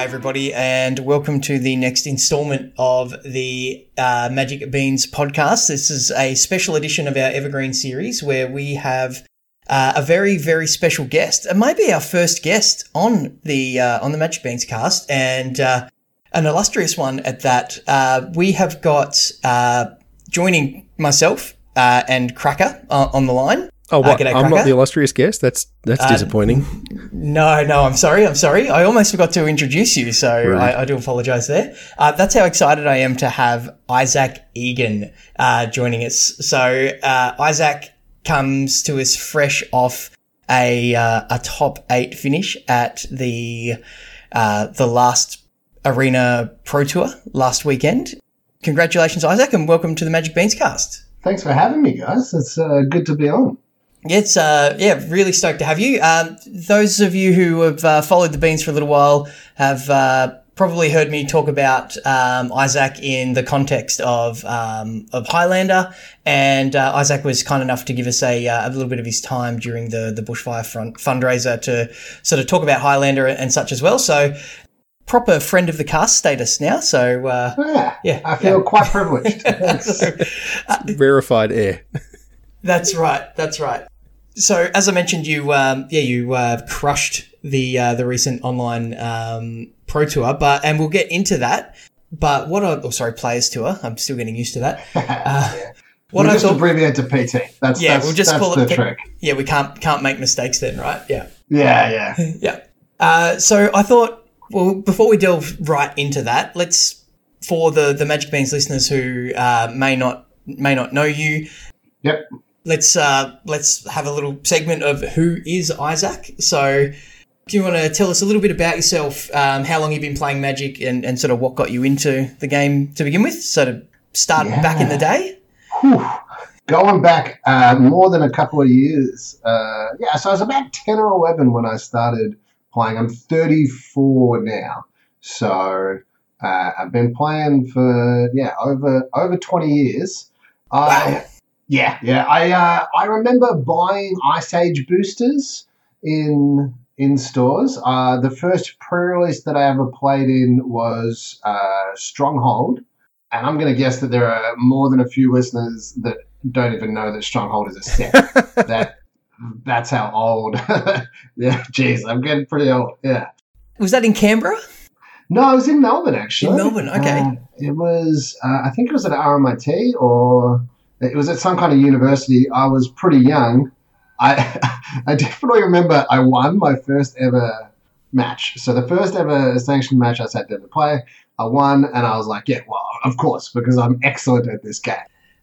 Hi, everybody, and welcome to the next installment of the uh, Magic Beans podcast. This is a special edition of our Evergreen series where we have uh, a very, very special guest. It might be our first guest on the uh, on the Magic Beans cast, and uh, an illustrious one at that. Uh, we have got uh, joining myself and Cracker on the line. Oh, what? Uh, I'm not the illustrious guest. That's that's uh, disappointing. No, no, I'm sorry. I'm sorry. I almost forgot to introduce you, so I, I, do apologise there. Uh, that's how excited I am to have Isaac Egan uh, joining us. So uh, Isaac comes to us fresh off a uh, a top eight finish at the the last Arena Pro Tour last weekend. Congratulations, Isaac, and welcome to the Magic Beans cast. Thanks for having me, guys. It's good to be on. It's uh yeah really stoked to have you. Um, those of you who have uh, followed the beans for a little while have uh, probably heard me talk about um, Isaac in the context of um, of Highlander, and uh, Isaac was kind enough to give us a, uh, a little bit of his time during the the bushfire front fundraiser to sort of talk about Highlander and such as well. So proper friend of the cast status now. So uh, yeah, yeah, I feel yeah. quite privileged. so, uh, Verified air. That's right. That's right. So, as I mentioned, you um, yeah you uh, crushed the uh, the recent online um, pro tour, but and we'll get into that. But what I oh sorry players tour, I'm still getting used to that. Uh, what we'll I just thought, abbreviate to PT. That's yeah, that's, we'll just call it the trick. Yeah, we can't can't make mistakes then, right? Yeah. Yeah, yeah, yeah. Uh, so I thought, well, before we delve right into that, let's for the the Magic Beans listeners who uh, may not may not know you. Yep let's uh, let's have a little segment of who is Isaac. So, do you want to tell us a little bit about yourself? Um, how long you've been playing Magic, and, and sort of what got you into the game to begin with? Sort of start yeah. back in the day. Whew. Going back uh, more than a couple of years, uh, yeah. So I was about ten or eleven when I started playing. I'm 34 now, so uh, I've been playing for yeah over over 20 years. Wow. I yeah, yeah. I uh, I remember buying Ice Age boosters in in stores. Uh, the first pre-release that I ever played in was uh, Stronghold, and I'm going to guess that there are more than a few listeners that don't even know that Stronghold is a set. that that's how old. yeah, jeez, I'm getting pretty old. Yeah. Was that in Canberra? No, it was in Melbourne actually. In Melbourne, okay. Uh, it was. Uh, I think it was at RMIT or it was at some kind of university. I was pretty young. I I definitely remember I won my first ever match. So the first ever sanctioned match I sat down to play, I won, and I was like, yeah, well, of course, because I'm excellent at this game.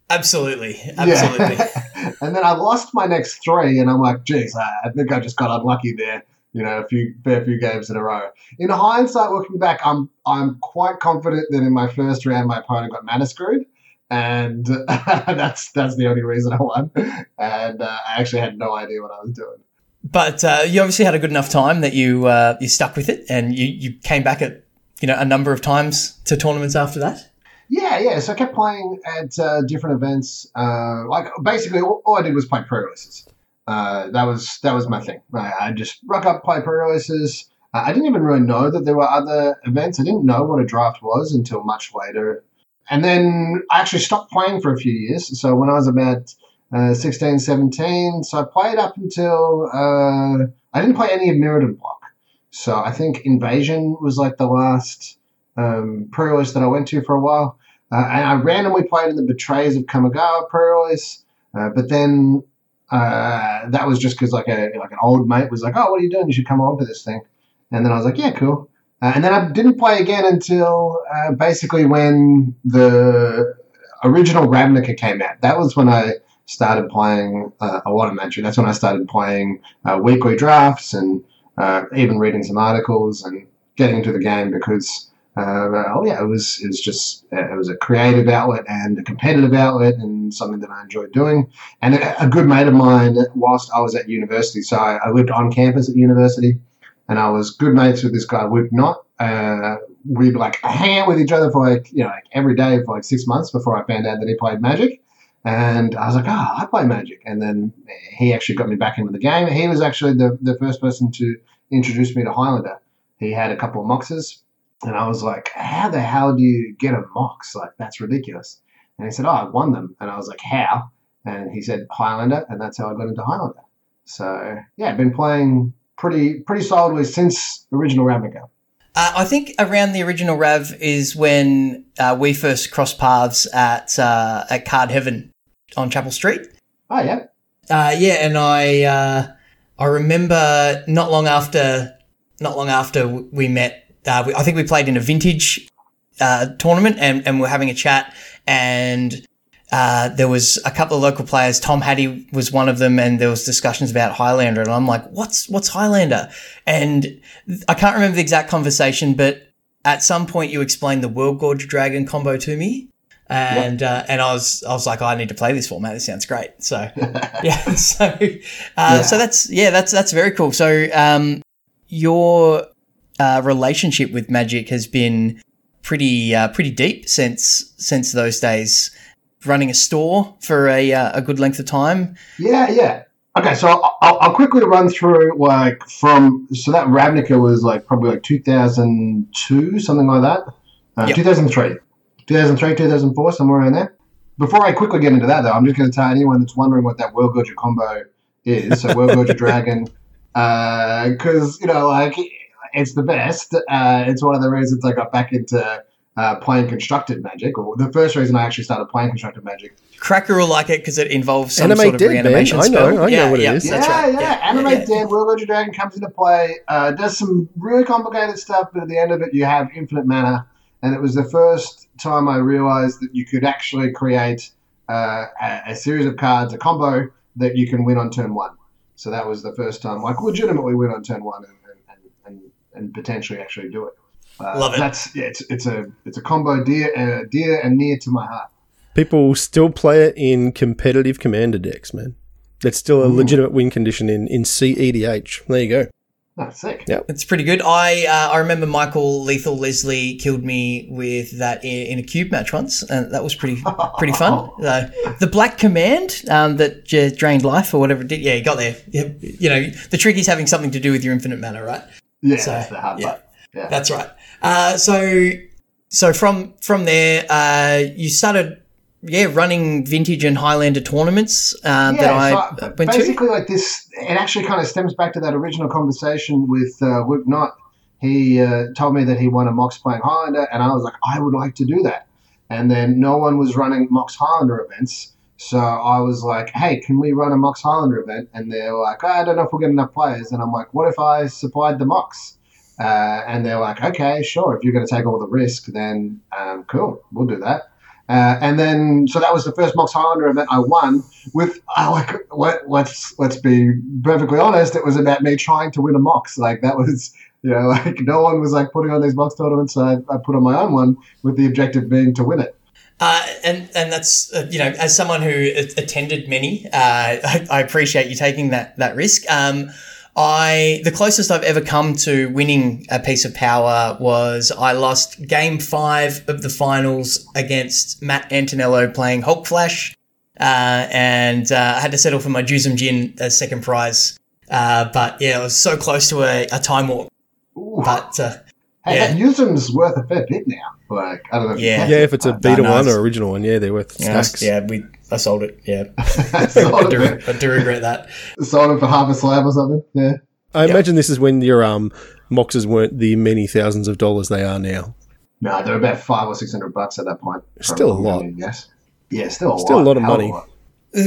Absolutely, absolutely. Yeah. and then I lost my next three, and I'm like, geez, I, I think I just got unlucky there. You know, a few fair few games in a row. In hindsight, looking back, I'm I'm quite confident that in my first round, my opponent got mana screwed and that's that's the only reason I won. And uh, I actually had no idea what I was doing. But uh, you obviously had a good enough time that you uh, you stuck with it, and you, you came back at you know a number of times to tournaments after that. Yeah, yeah. So I kept playing at uh, different events. Uh, like basically, all, all, I did was play pro releases. Uh, that was that was my thing. I, I just rock up, play pro releases. I didn't even really know that there were other events. I didn't know what a draft was until much later and then I actually stopped playing for a few years. So when I was about uh, 16, 17, so I played up until uh, I didn't play any of Mirrodin Block. So I think Invasion was like the last um, pre release that I went to for a while. Uh, and I randomly played in the Betrayers of Kamigawa pre release. Uh, but then uh, that was just because like a like an old mate was like, "Oh, what are you doing? You should come along to this thing." And then I was like, "Yeah, cool." Uh, and then I didn't play again until uh, basically when the original Ravnica came out. That was when I started playing uh, a lot of Magic. That's when I started playing uh, weekly drafts and uh, even reading some articles and getting into the game because. Uh, oh yeah, it was it was just it was a creative outlet and a competitive outlet and something that I enjoyed doing. And a, a good mate of mine, whilst I was at university, so I, I lived on campus at university, and I was good mates with this guy, Luke Knott. Uh, we'd like hang out with each other for like, you know, like every day for like six months before I found out that he played Magic. And I was like, oh, I play Magic. And then he actually got me back into the game. He was actually the, the first person to introduce me to Highlander. He had a couple of Moxes And I was like, how the hell do you get a Mox? Like, that's ridiculous. And he said, oh, I won them. And I was like, how? And he said, Highlander. And that's how I got into Highlander. So, yeah, I've been playing pretty pretty solidly since the original Ravnica. Uh, I think around the original Rav is when uh, we first crossed paths at uh, at Card Heaven on Chapel Street. Oh yeah, uh, yeah, and I uh, I remember not long after not long after we met. Uh, we, I think we played in a vintage tournament and, and we're having a chat and uh, there was a couple of local players. Tom Hattie was one of them, and there was discussions about Highlander. And I'm like, "What's what's Highlander?" And I can't remember the exact conversation, but at some point you explained the Worldgorger Dragon combo to me, and uh, and I was I was like, oh, "I need to play this format. This sounds great." So yeah, so uh, yeah. so that's yeah, that's that's very cool. So um, your uh, relationship with Magic has been pretty uh, pretty deep since since those days running a store for a, uh, a good length of time. Yeah, yeah. Okay, so I'll, I'll, quickly run through like from so that Ravnica was like probably like 2002, something like that. Uh, yep. 2003, 2003, 2004, somewhere around there. Before I quickly get into that, though, I'm just going to tell anyone that's wondering what that Worldgorger combo is. So Worldgorger Dragon, Uh because uh, you know, like it's the best. Uh, it's one of the reasons I got back into uh, playing constructed magic, or the first reason I actually started playing constructed magic. Cracker will like it because it involves some Animate sort of dead, reanimation man. spell. I know, I yeah, know what yeah, it is. Yeah, right. yeah, yeah. Animate yeah, Dead, World of Dragon comes into play, uh, does some really complicated stuff, but at the end of it, you have infinite mana. And it was the first time I realized that you could actually create uh, a, a, series of cards, a combo that you can win on turn one. So that was the first time, like legitimately win on turn one and, and, and, and potentially actually do it. Uh, Love it. That's yeah, it's, it's a it's a combo dear uh, dear and near to my heart. People still play it in competitive commander decks, man. That's still a Ooh. legitimate win condition in in CEDH. There you go. That's sick. Yeah, it's pretty good. I uh, I remember Michael Lethal Leslie killed me with that in, in a cube match once, and that was pretty pretty fun. Uh, the Black Command um, that drained life or whatever it did. Yeah, you got there. You, you know, the trick is having something to do with your infinite mana, right? Yeah, so, that's the hard yeah. part. Yeah. That's right. Uh, so so from from there, uh, you started yeah running vintage and Highlander tournaments uh, yeah, that I so went basically to. like this. It actually kind of stems back to that original conversation with uh, Luke Knight. He uh, told me that he won a Mox playing Highlander, and I was like, I would like to do that. And then no one was running Mox Highlander events. So I was like, hey, can we run a Mox Highlander event? And they're like, oh, I don't know if we'll get enough players. And I'm like, what if I supplied the Mox? Uh, and they're like, okay, sure. If you're going to take all the risk, then um, cool, we'll do that. Uh, and then, so that was the first Mox Highlander event I won. With uh, like, let, let's let's be perfectly honest, it was about me trying to win a Mox. Like that was, you know, like no one was like putting on these Mox tournaments. So I, I put on my own one with the objective being to win it. Uh, and and that's uh, you know as someone who attended many, uh, I, I, appreciate you taking that that risk. Um, I the closest I've ever come to winning a piece of power was I lost game five of the finals against Matt Antonello playing Hulk Flash, uh, and uh, I had to settle for my Juzam Djinn as second prize. Uh, but yeah, it was so close to a, a time warp. Ooh. But uh, hey, yeah. Juzam's worth a fair bit now. Like I don't know. yeah, yeah. If it's a beta one or original one, yeah, they're worth stacks. Yeah, we I sold it. Yeah, I, do, I, do, regret that. Sold it for half a slab or something. Yeah. I yep. imagine this is when your um moxes weren't the many thousands of dollars they are now. No, they're about five or six hundred bucks at that point. Still a lot. Yes. Yeah, still a still lot. a lot of money.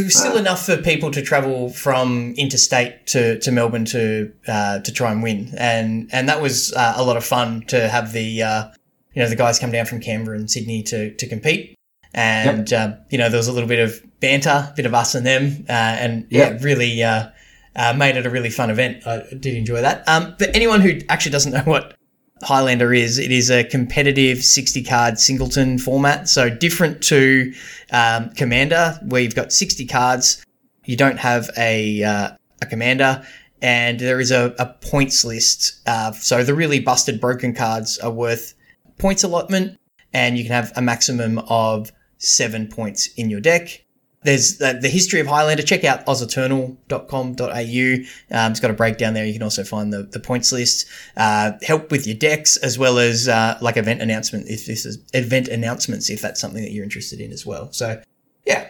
Still uh, enough for people to travel from interstate to, to Melbourne to uh, to try and win, and and that was uh, a lot of fun to have the uh, you know the guys come down from Canberra and Sydney to to compete and yep. uh, you know there was a little bit of banter, a bit of us and them, uh, and yep. yeah, really uh, uh, made it a really fun event. I did enjoy that. Um, but anyone who actually doesn't know what Highlander is, it is a competitive 60 card singleton format, so different to um, Commander, where you've got 60 cards. You don't have a uh, a commander, and there is a, a points list. Uh, so the really busted broken cards are worth points allotment, and you can have a maximum of seven points in your deck. there's the, the, history of Highlander. Check out ozeternal.com.au. Um, it's got a breakdown there. You can also find the, the points list, uh, help with your decks, as well as uh, like event announcement if this is event announcements if that's something that you're interested in as well. So yeah,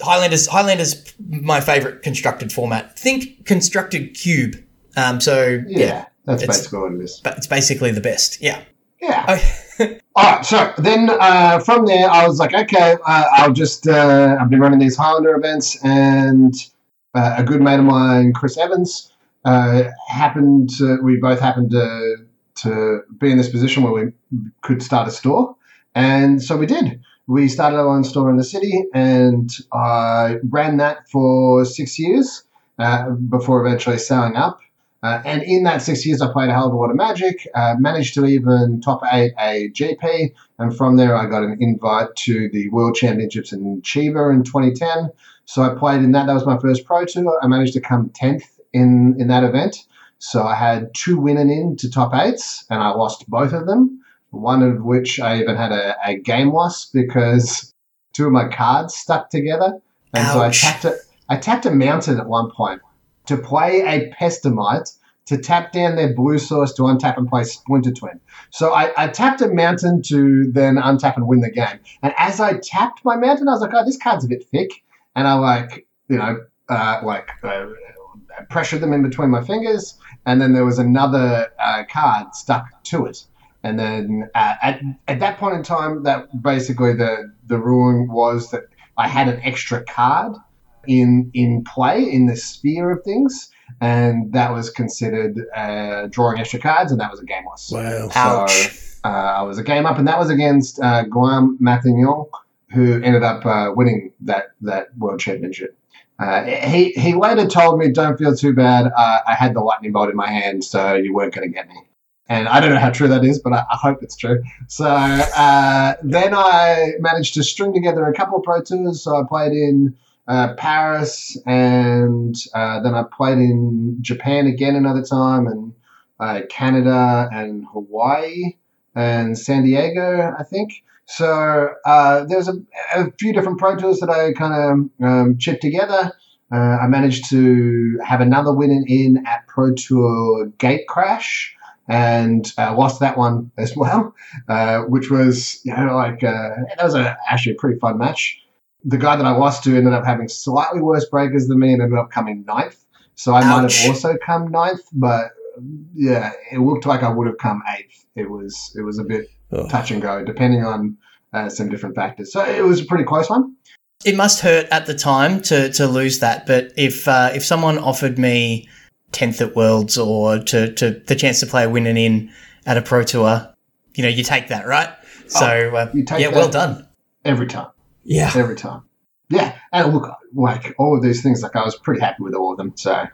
Highlanders Highlanders my favorite constructed format. Think constructed cube. Um, so yeah, yeah that's basically what it is. But it's basically the best. Yeah. Yeah. Oh. All right. So then uh, from there, I was like, okay, uh, I'll just, uh, I've been running these Highlander events, and uh, a good mate of mine, Chris Evans, uh, happened to, we both happened to, to be in this position where we could start a store. And so we did. We started our own store in the city, and I ran that for six years uh, before eventually selling up. Uh, and in that six years, I played a hell of a lot of Magic, uh, managed to even top eight a GP, and from there, I got an invite to the World Championships in Chiba in 2010. So I played in that. That was my first Pro Tour. I managed to come 10th in, in that event. So I had two winning in to top eights, and I lost both of them. One of which I even had a, a game loss because two of my cards stuck together. And Ouch. so I tapped it. I tapped a mountain at one point to play a Pestermite to tap down their blue source to untap and play Splinter Twin. So I, I, tapped a mountain to then untap and win the game. And as I tapped my mountain, I was like, oh, this card's a bit thick. And I like, you know, uh, like uh, pressured them in between my fingers. And then there was another uh, card stuck to it. And then uh, at, at that point in time, that basically the, the ruling was that I had an extra card in in play in the sphere of things, and that was considered uh, drawing extra cards, and that was a game loss. Wow! So uh, I was a game up, and that was against uh, Guillaume Matignon, who ended up uh, winning that that world championship. Uh, he he later told me, "Don't feel too bad. Uh, I had the lightning bolt in my hand, so you weren't going to get me." And I don't know how true that is, but I, I hope it's true. So uh, then I managed to string together a couple of pro tours. So I played in uh, Paris, and uh, then I played in Japan again another time, and uh, Canada and Hawaii and San Diego, I think. So uh, there's a, a, few different pro tours that I kind of um, chipped together. Uh, I managed to have another win in at Pro Tour Gatecrash and uh, lost that one as well, uh, which was you know like uh, that was a, actually a pretty fun match the guy that I lost to ended up having slightly worse breakers than me and ended up coming ninth. So I Ouch. might have also come ninth, but yeah, it looked like I would have come eighth. It was it was a bit oh. touch and go, depending on uh, some different factors. So it was a pretty close one. It must hurt at the time to to lose that, but if uh, if someone offered me tenth at Worlds or to, to the chance to play a win and in at a pro tour, you know, you take that, right? So oh, uh, yeah, well done every time. Yeah. Every time. Yeah. And look, like all of these things, like I was pretty happy with all of them. So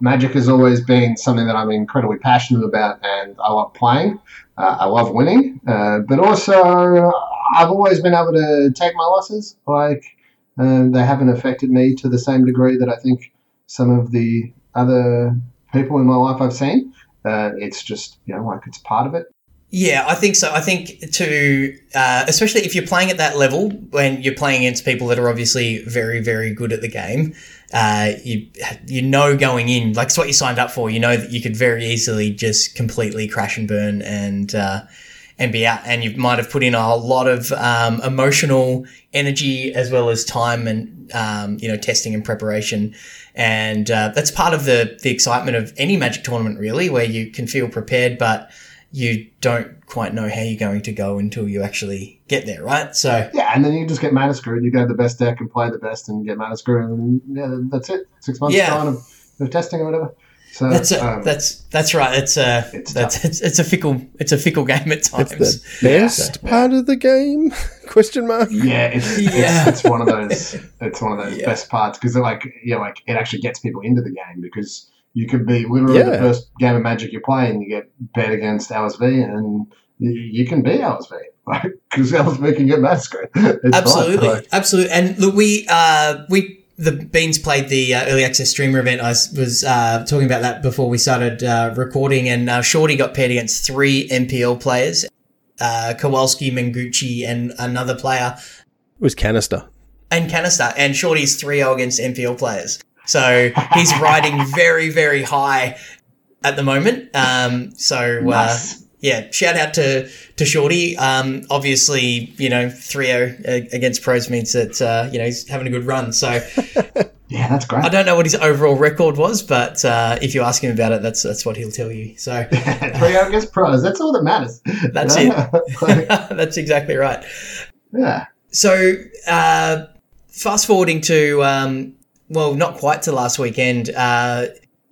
Magic has always been something that I'm incredibly passionate about and I love playing. Uh, I love winning. Uh, but also, I've always been able to take my losses. Like, uh, they haven't affected me to the same degree that I think some of the other people in my life I've seen. Uh, it's just, you know, like it's part of it. Yeah, I think so. I think to, uh, especially if you're playing at that level, when you're playing against people that are obviously very, very good at the game, uh, you you know going in, like it's what you signed up for. You know that you could very easily just completely crash and burn and uh, and be out. And you might have put in a lot of um, emotional energy as well as time and um, you know testing and preparation. And uh, that's part of the the excitement of any Magic tournament, really, where you can feel prepared, but you don't quite know how you're going to go until you actually get there, right? So yeah, and then you just get mana screwed. You go the best deck and play the best and get mana screwed, and yeah, that's it. Six months yeah. of, of testing or whatever. So that's a, um, that's that's right. It's a it's that's it's, it's, a fickle it's a fickle game at times. It's the best yeah. part of the game? Question mark. Yeah, it's, yeah. It's, it's, one of those. It's one of those yeah. best parts because like yeah, like it actually gets people into the game because you could be literally yeah. the first game of Magic you play, and you get bet against LSV, and you can be LSV because LSV can get massacred. absolutely, like, absolutely. And look, we uh, we the Beans played the uh, early access streamer event. I was uh, talking about that before we started uh, recording, and uh, Shorty got paired against three MPL players: uh, Kowalski, Mengucci, and another player. It was Kanister. and Kanister, and Shorty's 3 0 against MPL players. So he's riding very, very high at the moment. Um, so, uh, yeah, shout out to, to Shorty. Um, obviously, you know, 3 0 against pros means that, uh, you know, he's having a good run. So Yeah, that's great. I don't know what his overall record was, but uh, if you ask him about it, that's that's what he'll tell you. So Three out against pros. That's all that matters. That's it. that's exactly right. yeah. So, uh, fast forwarding to, um, well, not quite to last weekend. Uh,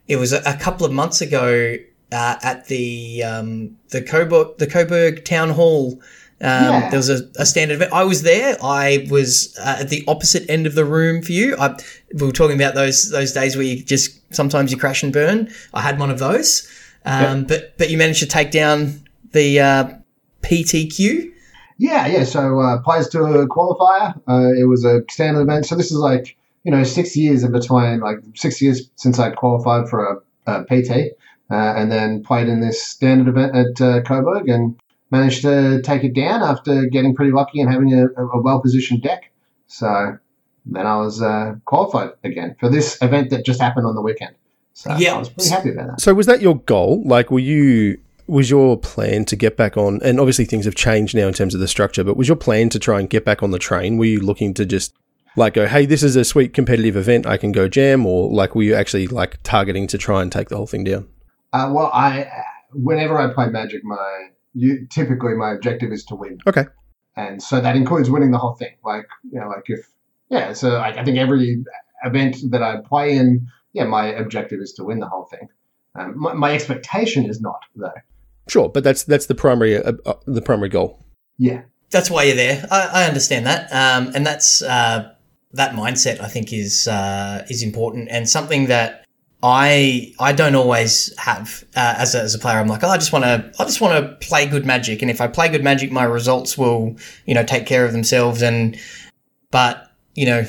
it was a, a couple of months ago uh, at the um, the Coburg the Coburg Town Hall. Um, Yeah. There was a, a standard event. I was there. I was uh, at the opposite end of the room for you. I, we were talking about those those days where you just sometimes you crash and burn. I had one of those, um, but but you managed to take down the uh, PTQ. Yeah, yeah. So uh, players to a qualifier. Uh, it was a standard event. So this is like you know six years in between, like six years since I qualified for a, a PT, uh, and then played in this standard event at uh, Coburg and managed to take it down after getting pretty lucky and having a, a well positioned deck. So then I was uh, qualified again for this event that just happened on the weekend. So Yeah. I was pretty happy about that. So was that your goal? Like, were you was your plan to get back on? And obviously, things have changed now in terms of the structure. But was your plan to try and get back on the train? Were you looking to just like go, hey, this is a sweet competitive event, I can go jam, or like were you actually like targeting to try and take the whole thing down? Uh, well, I whenever I play Magic, my you, typically my objective is to win. Okay. and so that includes winning the whole thing. Like you know, like if yeah, so like I think every event that I play in, yeah, my objective is to win the whole thing. Um, my, my expectation is not though. Sure, but that's that's the primary uh, uh, the primary goal. Yeah, that's why you're there. I, I understand that, um, and that's uh, that mindset. I think is uh, is important and something that I I don't always have uh, as a, as a player. I'm like, oh, I just want to I just want to play good Magic, and if I play good Magic, my results will you know take care of themselves. And but you know.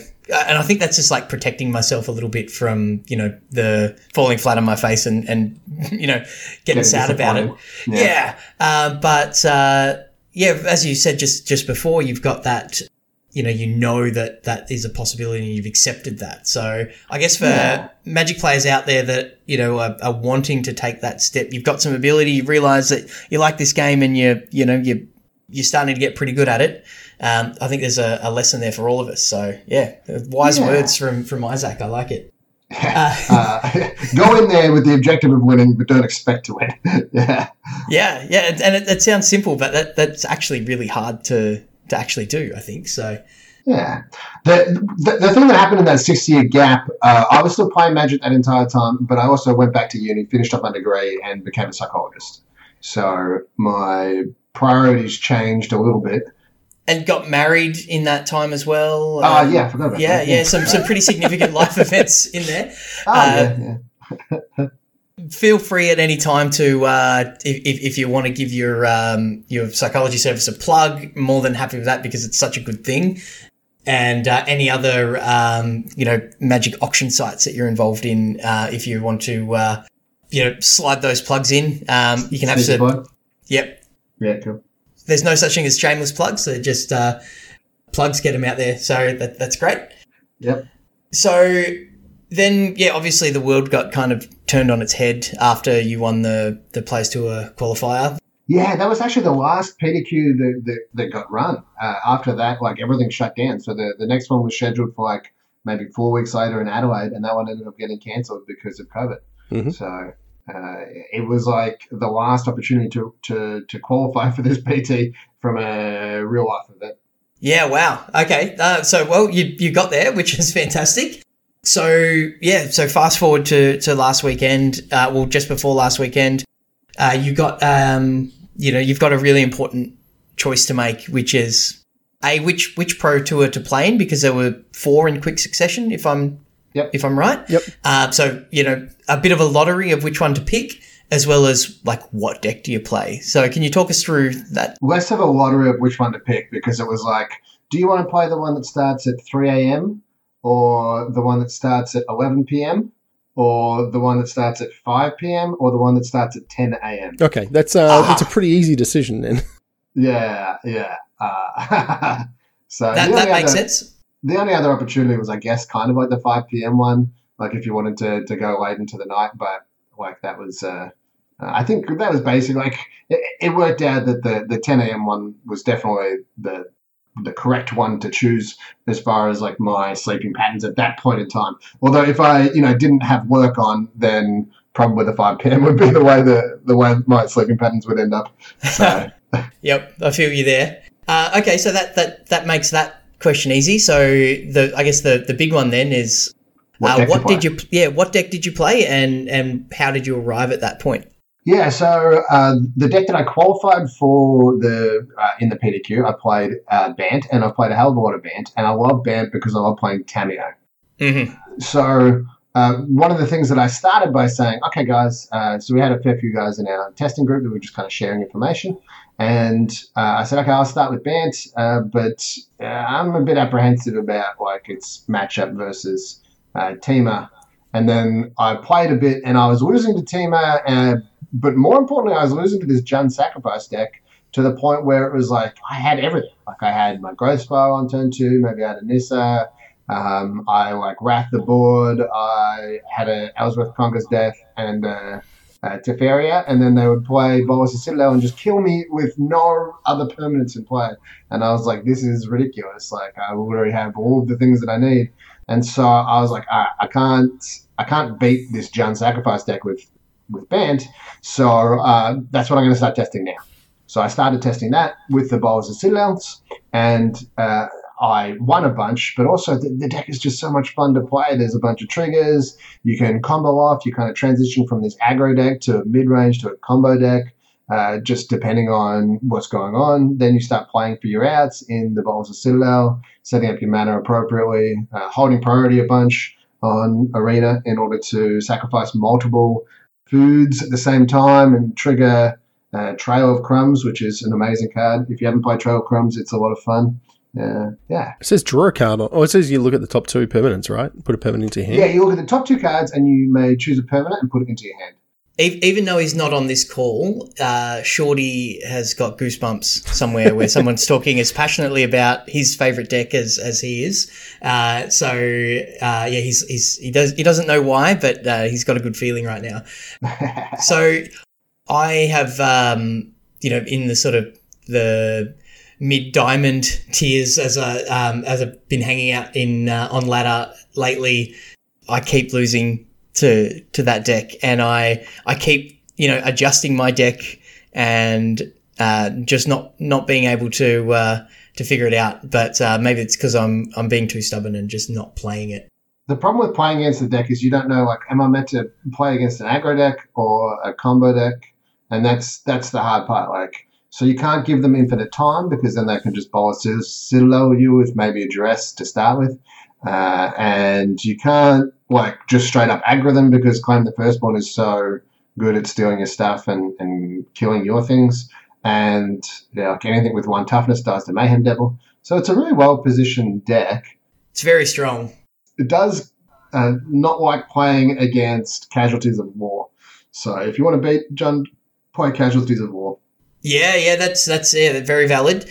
And I think that's just like protecting myself a little bit from, you know, the falling flat on my face and, and you know, getting sad about it. disappointed. Yeah. Uh, but uh, yeah, as you said just just before, you've got that. You know, you know that that is a possibility, and you've accepted that. So, I guess for Yeah. Magic players out there that you know are, are wanting to take that step, you've got some ability. You realise that you like this game, and you you know you you're starting to get pretty good at it. Um, I think there's a, a lesson there for all of us. So, yeah, wise Yeah. words from from Isaac. I like it. Yeah. Uh, go in there with the objective of winning, but don't expect to win. yeah, Yeah, yeah, and- and it, it sounds simple, but that that's actually really hard to to actually do. I think so. yeah. The, the the thing that happened in that six year gap, uh, I was still playing Magic that entire time, but I also went back to uni, finished up my degree, and became a psychologist. So my priorities changed a little bit. and got married in that time as well. Oh, Um, yeah, I forgot about yeah, that. yeah, some some pretty significant life events in there. Oh, Uh, yeah, yeah. Feel free at any time to uh, if, if you want to give your um, your psychology service a plug. More than happy with that because it's such a good thing. And uh, any other um, you know magic auction sites that you're involved in, uh, if you want to uh, you know slide those plugs in, um, you can absolutely. Yep, Yeah, cool. there's no such thing as shameless plugs. They're just uh, plugs. Get them out there. So that, that's great. Yep. So then, yeah, obviously the world got kind of turned on its head after you won the the Players Tour qualifier. Yeah, that was actually the last PTQ that, that, that got run. Uh, after that, like everything shut down. So the, the next one was scheduled for like maybe four weeks later in Adelaide, and that one ended up getting cancelled because of COVID. Mhm. So uh, it was like the last opportunity to, to, to qualify for this PT from a real life event. Yeah, wow. Okay, uh, so well, you you got there, which is fantastic. So yeah, so fast forward to to last weekend. Uh, well, just before last weekend, uh, you got um, you know, you've got a really important choice to make, which is a which which pro tour to play in because there were four in quick succession. If I'm Yep. if I'm right. Yep. Uh, so you know, a bit of a lottery of which one to pick, as well as like what deck do you play. So can you talk us through that? Less of a lottery of which one to pick because it was like, do you want to play the one that starts at 3 a.m. or the one that starts at 11 p.m. or the one that starts at 5 p.m. or the one that starts at 10 a.m. Okay, that's uh, Ah. that's a pretty easy decision then. Yeah, yeah. Uh, so That, that makes had to- sense. the only other opportunity was, I guess, kind of like the 5 p.m. one, like if you wanted to, to go late into the night, but like that was, uh, uh I think that was basically like it, it, worked out that the, the 10 a.m. one was definitely the the correct one to choose as far as like my sleeping patterns at that point in time. Although if I you know didn't have work on, then probably the 5 p.m. would be the way the the way my sleeping patterns would end up. So. yep, I feel you there. Uh, okay, so that that that makes that question easy. So the I guess the the big one then is what, uh, what did you yeah what deck did you play and and how did you arrive at that point? Yeah, so uh, the deck that I qualified for the uh, in the PTQ, I played uh, Bant, and I've played a hell of a lot of Bant, and I love Bant because I love playing Tamiyo. Mm-hmm. So uh, one of the things that I started by saying, okay, guys, uh, so we had a fair few guys in our testing group that were just kind of sharing information, and uh, I said, okay, I'll start with Bant, uh, but uh, I'm a bit apprehensive about like its matchup versus uh, Temur. And then I played a bit, and I was losing to and but more importantly, I was losing to this Jund Sacrifice deck to the point where it was like I had everything. Like I had my Growth Spiral on turn two, maybe I had a Nissa. Um, I like Wrath the board. I had a Elspeth Conquers Death and uh, uh, Teferia, and then they would play Bolas Citadel and just kill me with no other permanents in play. And I was like, this is ridiculous. Like I already have all of the things that I need. And so I was like, right, I can't, I can't beat this Jund Sacrifice deck with with Bant. So uh, that's what I'm going to start testing now. So I started testing that with the Bolas of Citadels, and uh, I won a bunch, but also the, the, deck is just so much fun to play. There's a bunch of triggers. You can combo off. You kind of transition from this aggro deck to mid range to a combo deck, uh, just depending on what's going on. Then you start playing for your outs in the Bolas of Citadel, setting up your mana appropriately, uh, holding priority a bunch on Arena in order to sacrifice multiple foods at the same time and trigger uh, Trail of Crumbs, which is an amazing card. If you haven't played Trail of Crumbs, it's a lot of fun. Yeah, yeah. It says draw a card. oh, it says you look at the top two permanents, right? Put a permanent into your hand. Yeah, you look at the top two cards and you may choose a permanent and put it into your hand. Even though he's not on this call, uh, Shorty has got goosebumps somewhere where someone's talking as passionately about his favorite deck as, as he is. Uh, so uh, yeah, he's, he's he does he doesn't know why, but uh, he's got a good feeling right now. so I have um, you know in the sort of the mid diamond tiers as I um, as I've been hanging out in uh, on ladder lately. I keep losing to to that deck, and I I keep you know adjusting my deck and uh, just not not being able to uh, to figure it out. But uh, maybe it's because I'm I'm being too stubborn and just not playing it. The problem with playing against the deck is you don't know like am I meant to play against an aggro deck or a combo deck, and that's that's the hard part. Like so you can't give them infinite time because then they can just Bolas Citadel you with maybe a dress to start with. Uh, and you can't like just straight up aggro them because Claim the Firstborn is so good at stealing your stuff and, and killing your things. And yeah, like anything with one toughness dies to Mayhem Devil. So it's a really well positioned deck. It's very strong. It does uh, not like playing against Casualties of War. So if you want to beat Jund, play Casualties of War. Yeah, yeah, that's that's yeah, very valid.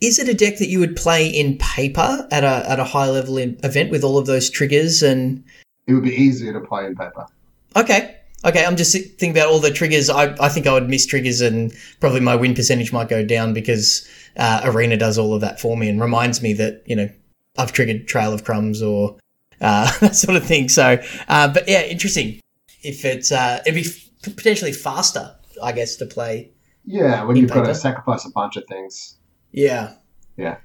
Is it a deck that you would play in paper at a at a high level event with all of those triggers and? It would be easier to play in paper. Okay, okay. I'm just thinking about all the triggers. I I think I would miss triggers and probably my win percentage might go down because uh, Arena does all of that for me and reminds me that you know I've triggered Trail of Crumbs or uh, that sort of thing. So, uh, but yeah, interesting. If it's uh, it'd be potentially faster, I guess, to play yeah, when you've paper. got to sacrifice a bunch of things. Yeah. Yeah.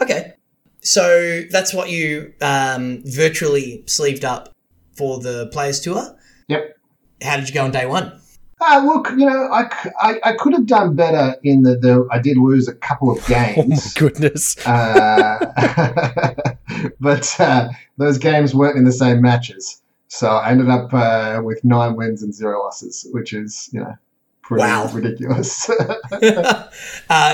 Okay. So that's what you um, virtually sleeved up for the Players Tour? Yep. How did you go on day one? Uh, look, you know, I, I, I, could have done better in that the, I did lose a couple of games. oh, my goodness. Uh, but uh, those games weren't in the same matches. So I ended up uh, with nine wins and zero losses, which is, you know, pretty wow. ridiculous. uh,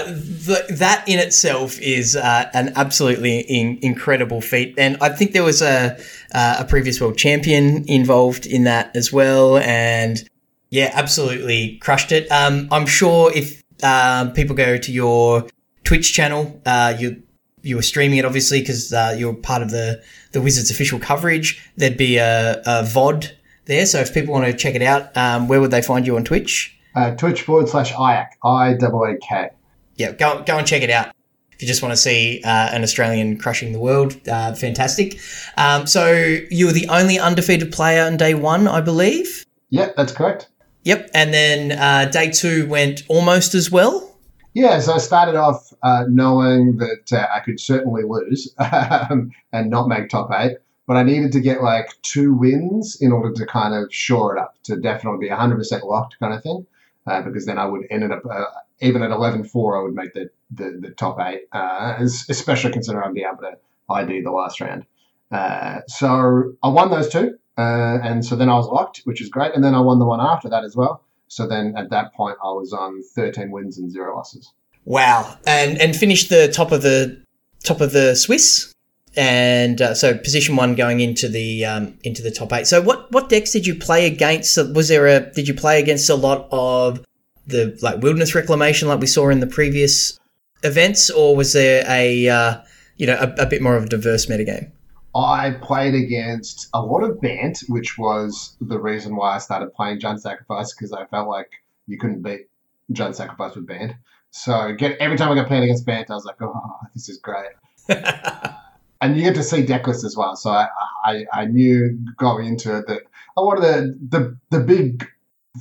the, that in itself is uh, an absolutely in, incredible feat, and I think there was a uh, a previous world champion involved in that as well, and yeah, absolutely crushed it. Um, I'm sure if um, people go to your Twitch channel, uh, you you were streaming it obviously because uh, you're part of the the Wizards official coverage. There'd be a, a VOD there, so if people want to check it out, um, where would they find you on Twitch? Uh, Twitch forward slash IAK, I double A K. Yeah, go go and check it out if you just want to see uh, an Australian crushing the world. Uh, fantastic. Um, so you were the only undefeated player on day one, I believe. Yeah, that's correct. Yep, and then uh, day two went almost as well. Yeah, so I started off uh, knowing that uh, I could certainly lose um, and not make top eight, but I needed to get like two wins in order to kind of shore it up to definitely be 100% locked kind of thing, uh, because then I would end up uh, even at 11-4, I would make the the, the top eight, uh, especially considering I'd be able to ID the last round. Uh, so I won those two, and so then I was locked, which is great, and then I won the one after that as well. So then at that point, I was on 13 wins and zero losses. Wow, and and finished the top of the top of the Swiss, and uh, so position one going into the um, into the top eight. So what what decks did you play against? Was there a did you play against a lot of the like wilderness reclamation like we saw in the previous events, or was there a uh, you know a, a bit more of a diverse metagame? I played against a lot of Bant, which was the reason why I started playing Jund Sacrifice because I felt like you couldn't beat Jund Sacrifice with Bant. So get every time I got playing against Bant, I was like, oh, this is great. and you get to see deck lists as well. So I, I, I knew going into it that a lot of the, the, the big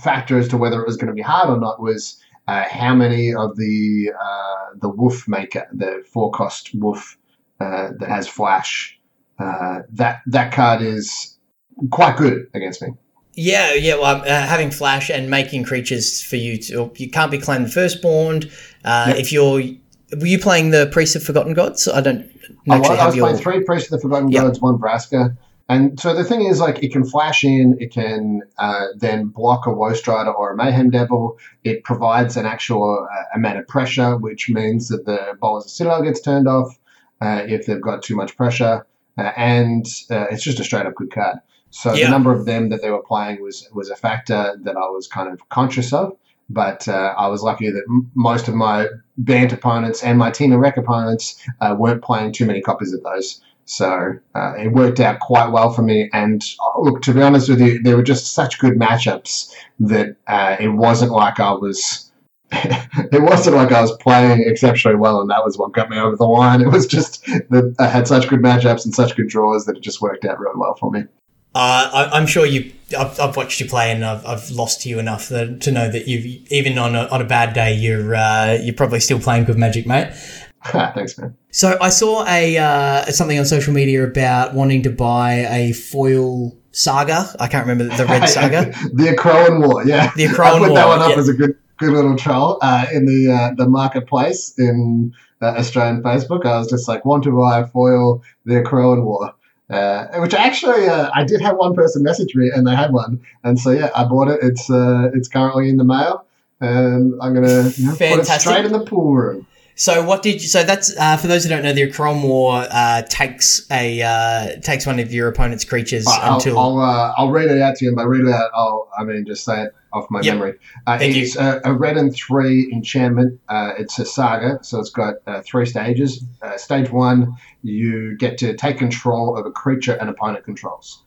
factor as to whether it was going to be hard or not was uh, how many of the uh, the Woof maker, the four cost Woof uh, that has flash, uh, that that card is quite good against me. Yeah, yeah. Well, uh, having flash and making creatures for you to you can't be claimed firstborn. Uh, yep. If you're were you playing the Priest of Forgotten Gods? I don't. I was, I was your... playing three Priest of the Forgotten yep. Gods, one Vraska. And so the thing is, like, it can flash in, it can uh, then block a Woe Strider or a Mayhem Devil. It provides an actual uh, amount of pressure, which means that the of Citadel gets turned off uh, if they've got too much pressure. Uh, and uh, it's just a straight up good card. So yeah. the number of them that they were playing was was a factor that I was kind of conscious of. But uh, I was lucky that m- most of my Bant opponents and my Temur Rec opponents weren't playing too many copies of those. So uh, it worked out quite well for me. And uh, look, to be honest with you, there were just such good matchups that uh, it wasn't like I was. it wasn't like I was playing exceptionally well, and that was what got me over the line. It was just that I had such good matchups and such good draws that it just worked out really well for me. Uh, I, am sure you. I've, I've, watched you play, and I've, I've lost to you enough that, to know that you've even on a, on a bad day, you're uh, you're probably still playing good Magic, mate. Thanks, man. So I saw a uh, something on social media about wanting to buy a foil saga. I can't remember the red saga. the Akroan War, yeah. The Akroan War. I put that one up yeah. as a good good little troll uh, in the uh, the marketplace in uh, Australian Facebook. I was just like, want to buy a foil the Akroan War. Uh, which actually uh, I did have one person message me and they had one, and so yeah, I bought it. It's uh, it's currently in the mail, and I'm gonna you know, put it straight in the pool room. So what did you? So that's uh, for those who don't know, the Akroan War uh, takes a uh, takes one of your opponent's creatures I'll, until I'll uh, I'll read it out to you. And by read it out, I'll I mean just say it off my yep. memory. Uh, it's a, a, red and three enchantment. Uh, it's a saga, so it's got three stages. stage one, you get to take control of a creature an opponent controls.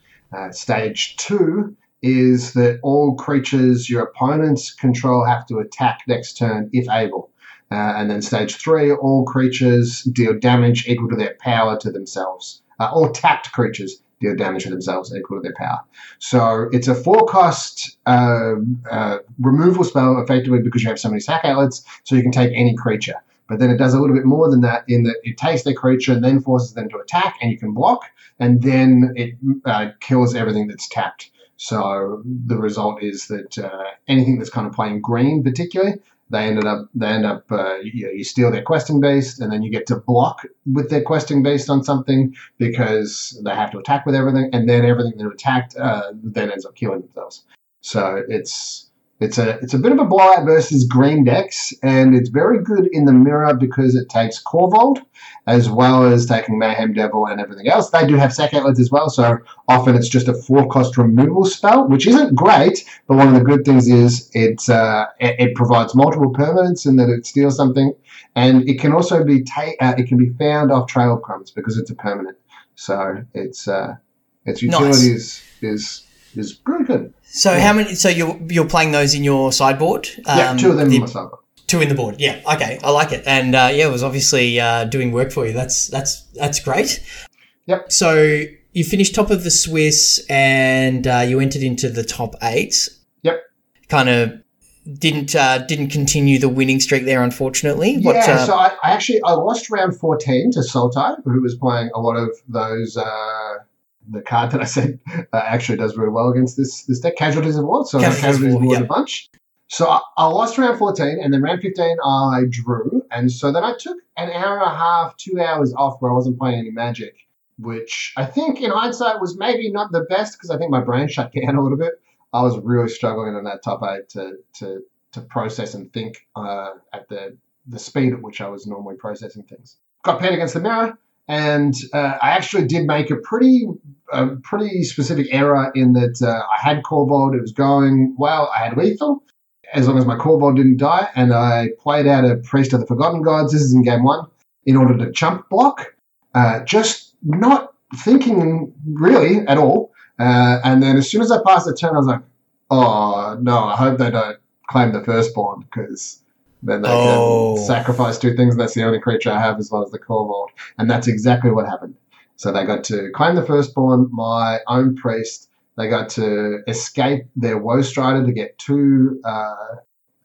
stage two is that all creatures your opponents control have to attack next turn if able. Uh, and then stage three, all creatures deal damage equal to their power to themselves. Uh, all tapped creatures deal damage to themselves equal to their power. So it's a four cost uh, uh, removal spell effectively because you have so many sack outlets, so you can take any creature. But then it does a little bit more than that in that it takes their creature and then forces them to attack, and you can block, and then it uh, kills everything that's tapped. So the result is that uh, anything that's kind of playing green, particularly, they ended up they end up uh, you, you, steal their questing beast and then you get to block with their questing beast on something because they have to attack with everything and then everything that attacked uh, then ends up killing themselves. So it's It's a it's a bit of a blowout versus green decks, and it's very good in the mirror because it takes Korvold as well as taking Mayhem Devil and everything else. They do have sack outlets as well, so often it's just a four cost removal spell, which isn't great, but one of the good things is it, uh, it, it provides multiple permanents and that it steals something, and it can also be ta- uh, it can be found off Trail of Crumbs because it's a permanent. So it's uh, its utility Nice. is is is pretty good. So how many? So you're you're playing those in your sideboard? yeah, Um, two of them the- in my cyber. Two in the board. Yeah. Okay. I like it. And uh, yeah, it was obviously uh, doing work for you. That's that's that's great. Yep. So you finished top of the Swiss, and uh, you entered into the top eight. Yep. Kind of didn't uh, didn't continue the winning streak there, unfortunately. Yeah, uh, so I, I actually I lost round fourteen to Sultai, who was playing a lot of those. Uh, the card that I said uh, actually does very well against this this deck, Casualties of War. So Casualties of Casualties of War, yeah. a bunch. So I, I lost round fourteen, and then round fifteen I drew, and so then I took an hour and a half, two hours off where I wasn't playing any Magic, which I think in hindsight was maybe not the best because I think my brain shut down a little bit. I was really struggling in that top eight to to to process and think uh, at the the speed at which I was normally processing things. Got paired against the mirror, and uh, I actually did make a pretty a pretty specific error in that uh, I had Korvold, it was going well, I had lethal, as long as my Korvold didn't die, and I played out a Priest of the Forgotten Gods, this is in game one, in order to chump block, uh, just not thinking really at all. Uh, and then as soon as I passed the turn, I was like, oh no, I hope they don't claim the firstborn because then they Oh. can sacrifice two things. That's the only creature I have as well as the Korvold. And that's exactly what happened. So they got to claim the firstborn, my own priest. They got to escape their Woe Strider to get two uh,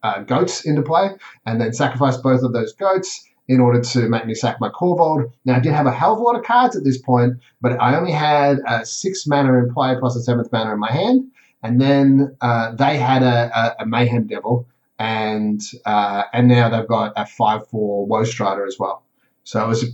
uh, goats into play, and then sacrifice both of those goats in order to make me sack my Korvold. Now, I did have a hell of a lot of cards at this point, but I only had uh, six mana in play plus a seventh mana in my hand. And then uh, they had a, a, a Mayhem Devil, and uh, and now they've got a 5 4 Woe Strider as well. So it was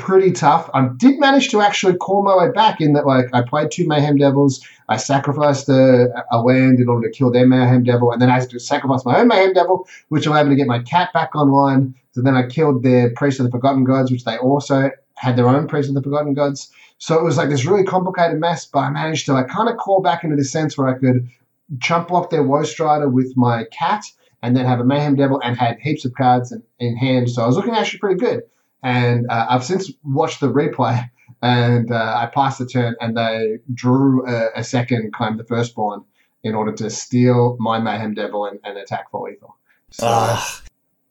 pretty tough. I did manage to actually call my way back in that, like, I played two Mayhem Devils, I sacrificed a, a land in order to kill their Mayhem Devil, and then I had to sacrifice my own Mayhem Devil, which allowed me to get my cat back online. So then I killed their Priest of the Forgotten Gods, which they also had their own Priest of the Forgotten Gods. So it was like this really complicated mess, but I managed to like kind of call back into this sense where I could chump block their Woe Strider with my cat and then have a Mayhem Devil and had heaps of cards in, in hand. So I was looking actually pretty good. And uh, I've since watched the replay and uh, I passed the turn and they drew a, a second, claimed the firstborn in order to steal my Mayhem Devil and, and attack for lethal. So,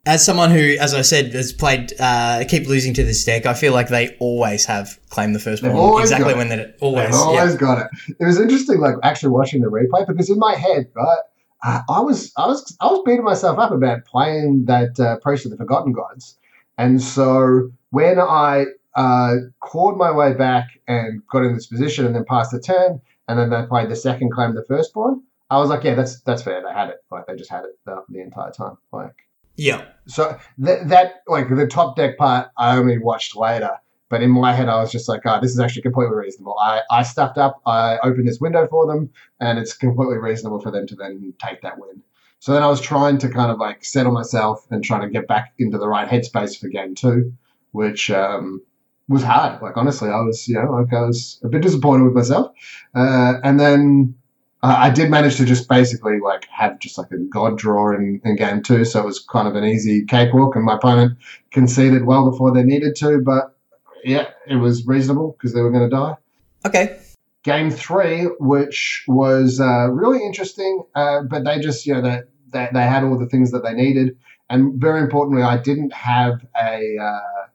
as someone who, as I said, has played, uh, keep losing to this deck, I feel like they always have claimed the first one. Exactly when they always. I've yeah. always got it. It was interesting, like actually watching the replay because in my head, right, I was I was I was beating myself up about playing that uh, Priest of the Forgotten Gods, and so when I uh, clawed my way back and got in this position and then passed the turn, and then they played the second claim, the firstborn, I was like, yeah, that's that's fair. They had it, like they just had it the, the entire time, like. Yeah. So that that like the top deck part, I only watched later. But in my head, I was just like, oh, this is actually completely reasonable. I, I stuffed up. I opened this window for them, and it's completely reasonable for them to then take that win. So then I was trying to kind of like settle myself and trying to get back into the right headspace for game two, which um, was hard. Like honestly, I was you know like I was a bit disappointed with myself, uh, and then I did manage to just basically like have just like a god draw in, in game two, so it was kind of an easy cakewalk, and my opponent conceded well before they needed to, but yeah, it was reasonable because they were going to die. Okay. Game three, which was uh, really interesting, uh, but they just you know they, they they had all the things that they needed, and very importantly, I didn't have a, uh,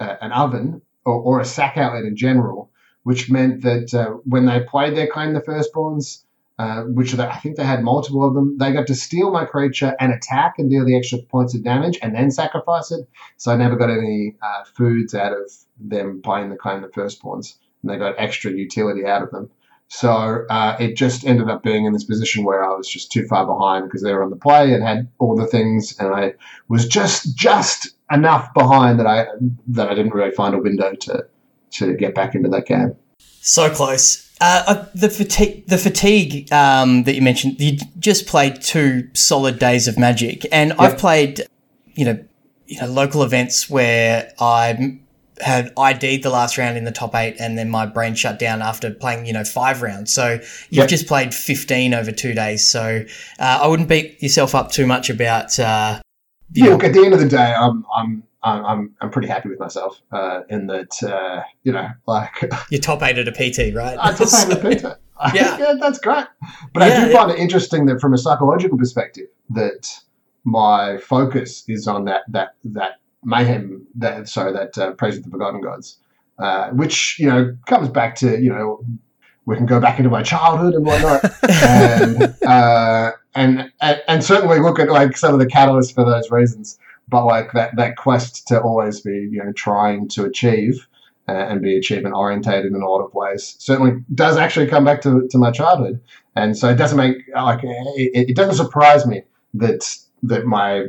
a an oven or, or a sack outlet in general, which meant that uh, when they played their claim the firstborns, uh, which I think they had multiple of them. They got to steal my creature and attack and deal the extra points of damage and then sacrifice it. So I never got any uh, foods out of them playing the claim the firstborns, and they got extra utility out of them. So uh, it just ended up being in this position where I was just too far behind because they were on the play and had all the things, and I was just just enough behind that I that I didn't really find a window to to get back into that game. So close. Uh, uh, the fatigue, the fatigue um, that you mentioned. You just played two solid days of Magic, and I've played, you know, you know, local events where I had ID'd the last round in the top eight, and then my brain shut down after playing, you know, five rounds. So you've Yep. just played fifteen over two days. So uh, I wouldn't beat yourself up too much about. Uh, you know, Look, at the end of the day, I'm I'm I'm I'm, I'm pretty happy with myself uh, in that uh, you know like your top eight at a PT, right? I just have a Peter. Yeah. yeah, that's great. But I do yeah. find it interesting that from a psychological perspective, that my focus is on that that that mayhem that sorry that uh, priest of the forgotten gods, uh, which you know comes back to you know we can go back into my childhood and whatnot, and, uh, and and and certainly look at like some of the catalysts for those reasons. But like that that quest to always be you know trying to achieve uh, and be achievement orientated in a lot of ways certainly does actually come back to, to my childhood. And so it doesn't make like it, it doesn't surprise me that that my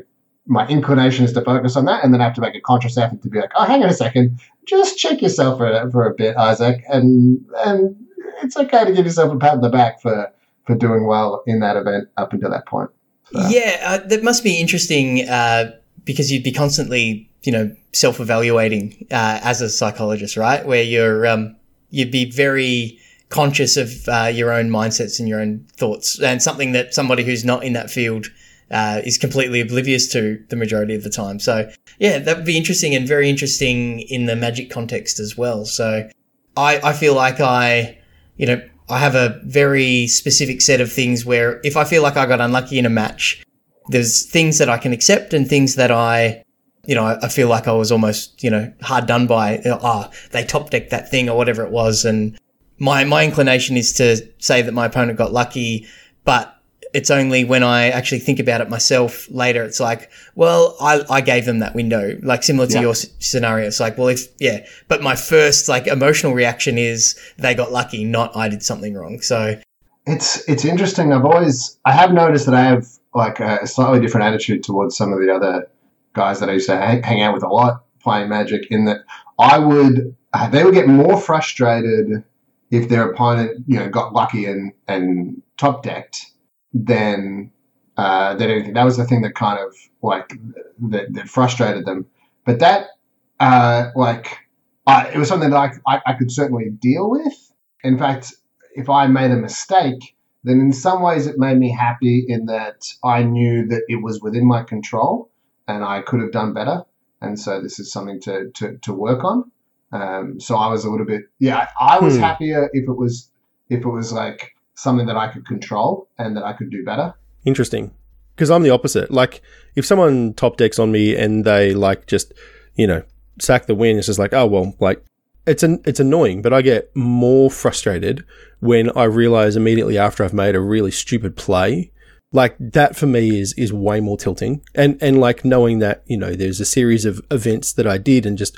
my inclination is to focus on that and then I have to make a conscious effort to be like oh hang on a second. Just check yourself for, for a bit Isaac and and it's okay to give yourself a pat on the back for for doing well in that event up until that point. Yeah, uh, that must be interesting uh, because you'd be constantly, you know, self-evaluating uh, as a psychologist, right? Where you're, um, you'd be very conscious of uh, your own mindsets and your own thoughts, and something that somebody who's not in that field uh, is completely oblivious to the majority of the time. So, yeah, that would be interesting and very interesting in the magic context as well. So, I, I feel like I, you know, I have a very specific set of things where if I feel like I got unlucky in a match, there's things that I can accept and things that I, you know, I, I feel like I was almost, you know, hard done by. Ah, they top decked that thing or whatever it was, and my my inclination is to say that my opponent got lucky, but it's only when I actually think about it myself later. It's like, well, I, I gave them that window, like similar to Yeah. your s- scenario. It's like, well, if yeah, but my first like emotional reaction is they got lucky, not I did something wrong. So It's it's interesting. I've always I have noticed that I have like a slightly different attitude towards some of the other guys that I used to hang, out with a lot playing Magic. In that I would uh, they would get more frustrated if their opponent you know got lucky and and top decked than uh, than anything. That was the thing that kind of like that, that frustrated them. But that uh, like it was something that I, I I could certainly deal with. In fact, if I made a mistake, then in some ways it made me happy in that I knew that it was within my control and I could have done better. And so this is something to, to, to work on. Um, so I was a little bit, yeah, I, was Hmm. happier if it was, if it was like something that I could control and that I could do better. Interesting. Because I'm the opposite. Like, if someone top decks on me and they like just, you know, sack the win, it's just like, oh well, like it's an it's annoying. But I get more frustrated when I realize immediately after I've made a really stupid play. Like that for me is is way more tilting. And and like knowing that you know there's a series of events that I did and just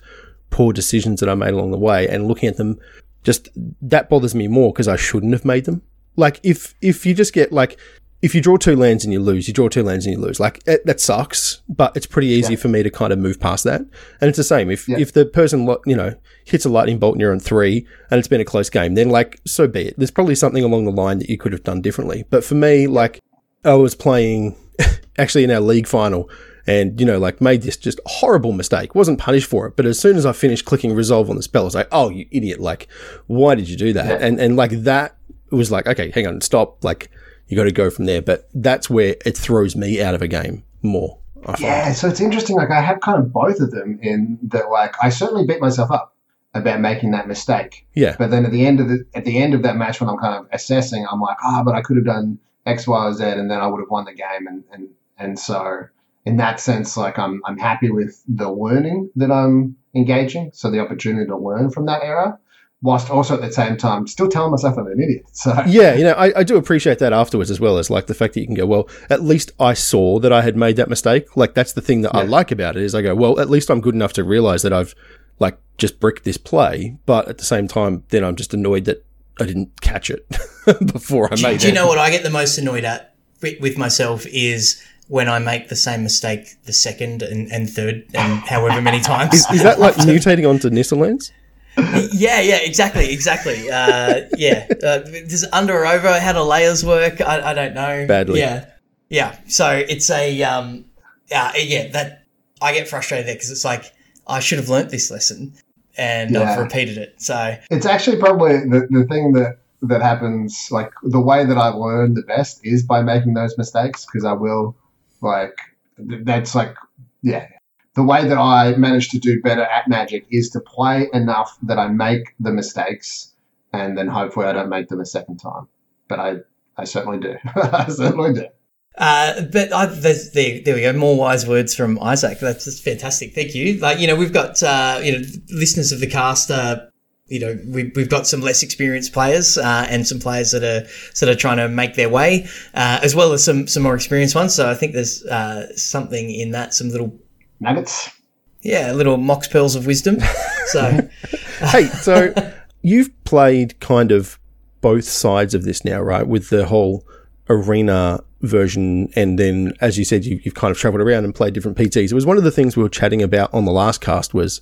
poor decisions that I made along the way, and looking at them, just that bothers me more because I shouldn't have made them. Like if if you just get like if you draw two lands and you lose, you draw two lands and you lose. Like it, that sucks, but it's pretty easy Yeah. for me to kind of move past that. And it's the same if Yeah. if the person lo- you know hits a lightning bolt and you're on three and it's been a close game, then like so be it. There's probably something along the line that you could have done differently. But for me, like I was playing actually in our league final. And you know, like made this just horrible mistake. wasn't punished for it, but as soon as I finished clicking resolve on the spell, I was like, "Oh, you idiot! Like, why did you do that?" Yeah. And and like that was like, okay, hang on, stop. Like, you got to go from there. But that's where it throws me out of a game more. Yeah, so it's interesting. Like I have kind of both of them in that. Like I certainly beat myself up about making that mistake, Yeah. but then at the end of the at the end of that match, when I'm kind of assessing, I'm like, ah, but I could have done X, Y, or Z, and then I would have won the game. And and and so in that sense, like I'm I'm happy with the learning that I'm engaging. So the opportunity to learn from that era, whilst also at the same time still telling myself I'm an idiot. So Yeah, you know, I, I do appreciate that afterwards as well as like the fact that you can go, well, at least I saw that I had made that mistake. Like that's the thing that I like about it is I go, well, at least I'm good enough to realize that I've like just bricked this play, but at the same time, then I'm just annoyed that I didn't catch it before I Do, made do you it. know what I get the most annoyed at with, with myself is when I make the same mistake the second and, and third and however many times. Is, is that like mutating onto Nissalands? Yeah, yeah, exactly, exactly. Uh, yeah, uh, does under or over? How do layers work? I, I don't know. Badly. Yeah, yeah. So it's a um, uh, yeah that I get frustrated there because it's like I should have learnt this lesson and Yeah. I've repeated it. So It's actually probably the, the thing that that happens. Like the way that I learn the best is by making those mistakes because I will like that's like yeah. The way that I manage to do better at Magic is to play enough that I make the mistakes, and then hopefully I don't make them a second time. But I, I certainly do. I certainly do. Uh, but I, there, there we go. More wise words from Isaac. That's just fantastic. Thank you. Like you know, we've got uh, you know listeners of the cast. Uh, you know, we, we've got some less experienced players uh, and some players that are sort of trying to make their way, uh, as well as some some more experienced ones. So I think there's uh, something in that. Some little Nuggets. yeah, little mox pearls of wisdom. So hey, so you've played kind of both sides of this now, right? With the whole arena version, and then, as you said, you, you've kind of traveled around and played different PTs. It was one of the things we were chatting about on the last cast was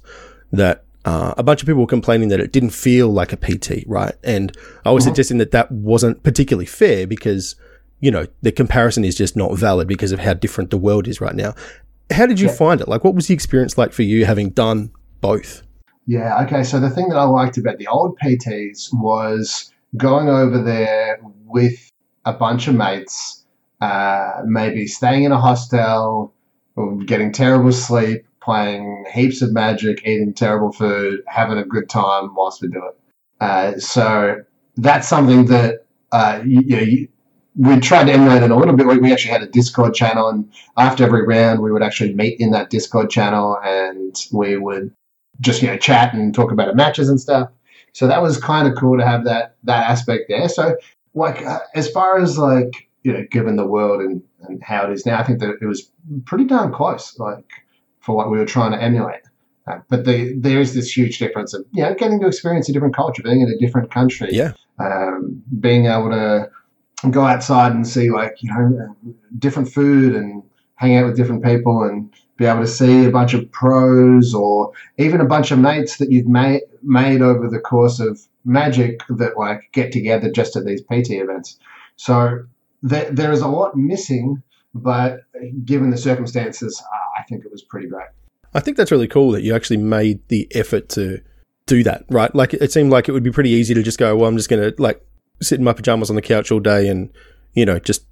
that uh, a bunch of people were complaining that it didn't feel like a PT, right? And I was suggesting that that wasn't particularly fair because, you know, the comparison is just not valid because of how different the world is right now. How did you find it? Like, what was the experience like for you having done both? Yeah, okay. So the thing that I liked about the old PTs was going over there with a bunch of mates, uh, maybe staying in a hostel, getting terrible sleep, playing heaps of magic, eating terrible food, having a good time whilst we do it. Uh, so that's something that uh, you, you know, you, we tried to emulate it a little bit. We, we actually had a Discord channel, and after every round, we would actually meet in that Discord channel, and we would just you know chat and talk about our matches and stuff. So that was kind of cool to have that that aspect there. So like uh, as far as like you know, given the world and, and how it is now, I think that it was pretty darn close, like for what we were trying to emulate. Uh, but the, there is this huge difference of you know getting to experience a different culture, being in a different country, Yeah. um, being able to go outside and see like you know different food and hang out with different people and be able to see a bunch of pros or even a bunch of mates that you've made made over the course of magic that like get together just at these PT events. So there, there is a lot missing, but given the circumstances, I think it was pretty great. I think that's really cool that you actually made the effort to do that, right? Like it seemed like it would be pretty easy to just go, well, I'm just going to like sit in my pajamas on the couch all day and, you know, just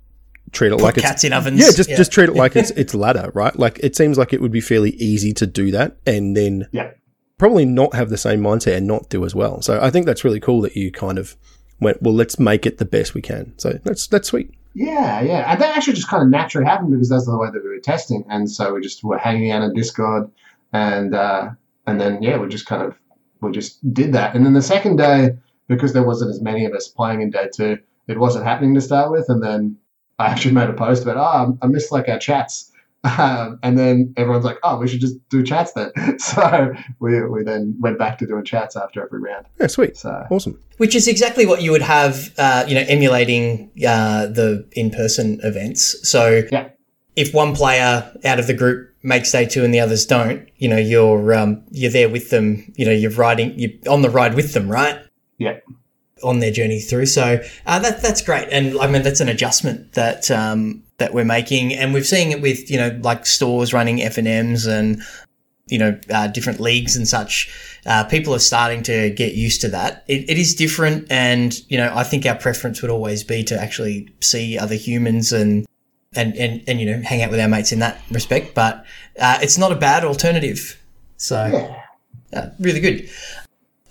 treat it like it's cats in ovens. yeah, just just treat it like it's it's ladder, right? Like it seems like it would be fairly easy to do that and then Yeah. probably not have the same mindset and not do as well. So I think that's really cool that you kind of went, well, let's make it the best we can. So that's that's sweet. Yeah, yeah. And that actually just kind of naturally happened because that's the way that we were testing. And so we just were hanging out on Discord and uh, and then yeah, we just kind of we just did that. And then the second day, because there wasn't as many of us playing in day two, it wasn't happening to start with. And then I actually made a post about, oh, I missed like our chats. Um, and then everyone's like, oh, we should just do chats then. So we, we then went back to doing chats after every round. Yeah, sweet. So Awesome. Which is exactly what you would have, uh, you know, emulating uh, the in-person events. So Yeah. if one player out of the group makes day two and the others don't, you know, you're um, you're there with them. You know, you're riding, you're on the ride with them, right? Yeah. On their journey through. So uh, that that's great, and I mean that's an adjustment that um, that we're making, and we've seen it with you know like stores running FNM's and you know uh, different leagues and such. Uh, people are starting to get used to that. It, it is different, and you know I think our preference would always be to actually see other humans and and and, and you know hang out with our mates in that respect. But uh, it's not a bad alternative. So Yeah. uh, really good.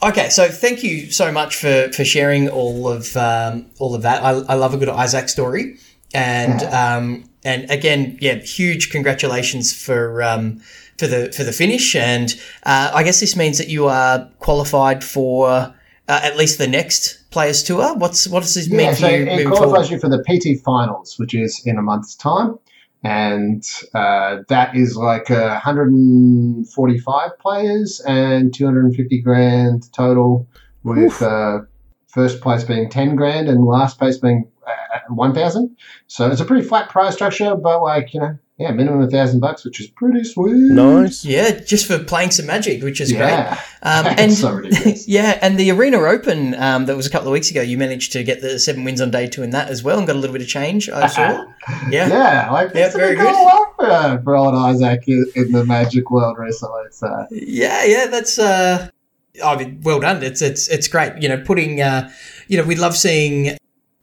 Okay, so thank you so much for for sharing all of um, all of that. I, I love a good Isaac story, and um, and again, yeah, huge congratulations for um, for the for the finish. And uh, I guess this means that you are qualified for uh, at least the next Players Tour. What's what does this mean Yeah, for so you it qualifies forward? you for the PT finals, which is in a month's time, and uh, that is like uh, 145 players and 250 grand total, with uh, first place being 10 grand and last place being uh, 1,000. So it's a pretty flat prize structure, but like you know, yeah, minimum a thousand bucks, which is pretty sweet. Nice. Yeah, just for playing some Magic, which is Yeah. great. Um, and so yeah, and the Arena Open um, that was a couple of weeks ago, you managed to get the seven wins on day two in that as well, and got a little bit of change. I saw. Yeah, Yeah, like Yeah, very been going well for, for old Isaac in, in the Magic world recently. So yeah, yeah. That's uh, I mean, well done. It's it's it's great. You know, putting uh, you know, we love seeing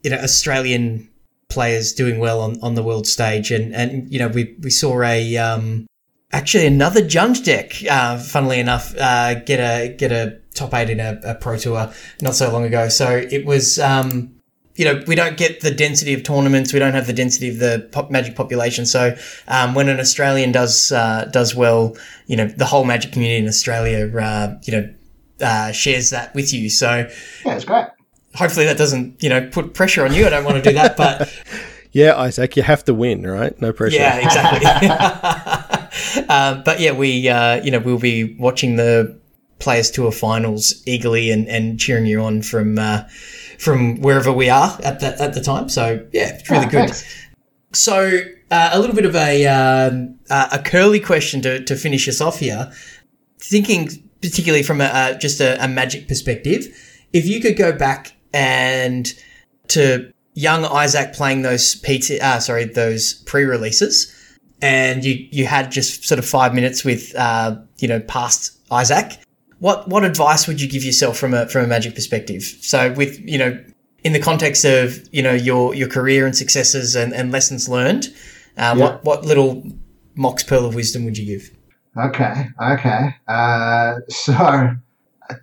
you know Australian players doing well on, on the world stage, and and you know, we we saw a um, actually another Jund deck, uh, funnily enough, uh, get a get a top eight in a, a pro tour not so long ago. So it was. Um, you know, we don't get the density of tournaments. We don't have the density of the pop magic population. So um, when an Australian does uh, does well, you know, the whole magic community in Australia, uh, you know, uh, shares that with you. So yeah, it's great. Hopefully that doesn't, you know, put pressure on you. I don't want to do that, but Yeah, Isaac, you have to win, right? No pressure. yeah, exactly. um, but yeah, we, uh, you know, we'll be watching the Players Tour finals eagerly and, and cheering you on from uh, from wherever we are at that at the time. So yeah, it's really Oh, good. thanks. So uh, a little bit of a um, uh, a curly question to, to finish us off here. Thinking particularly from a, uh, just a, a magic perspective, if you could go back and to young Isaac playing those PT, uh, sorry, those pre-releases, and you you had just sort of five minutes with uh, you know past Isaac, what what advice would you give yourself from a from a magic perspective? So with you know in the context of you know your your career and successes and, and lessons learned, uh, Yeah. what what little mox pearl of wisdom would you give? Okay, okay. Uh, so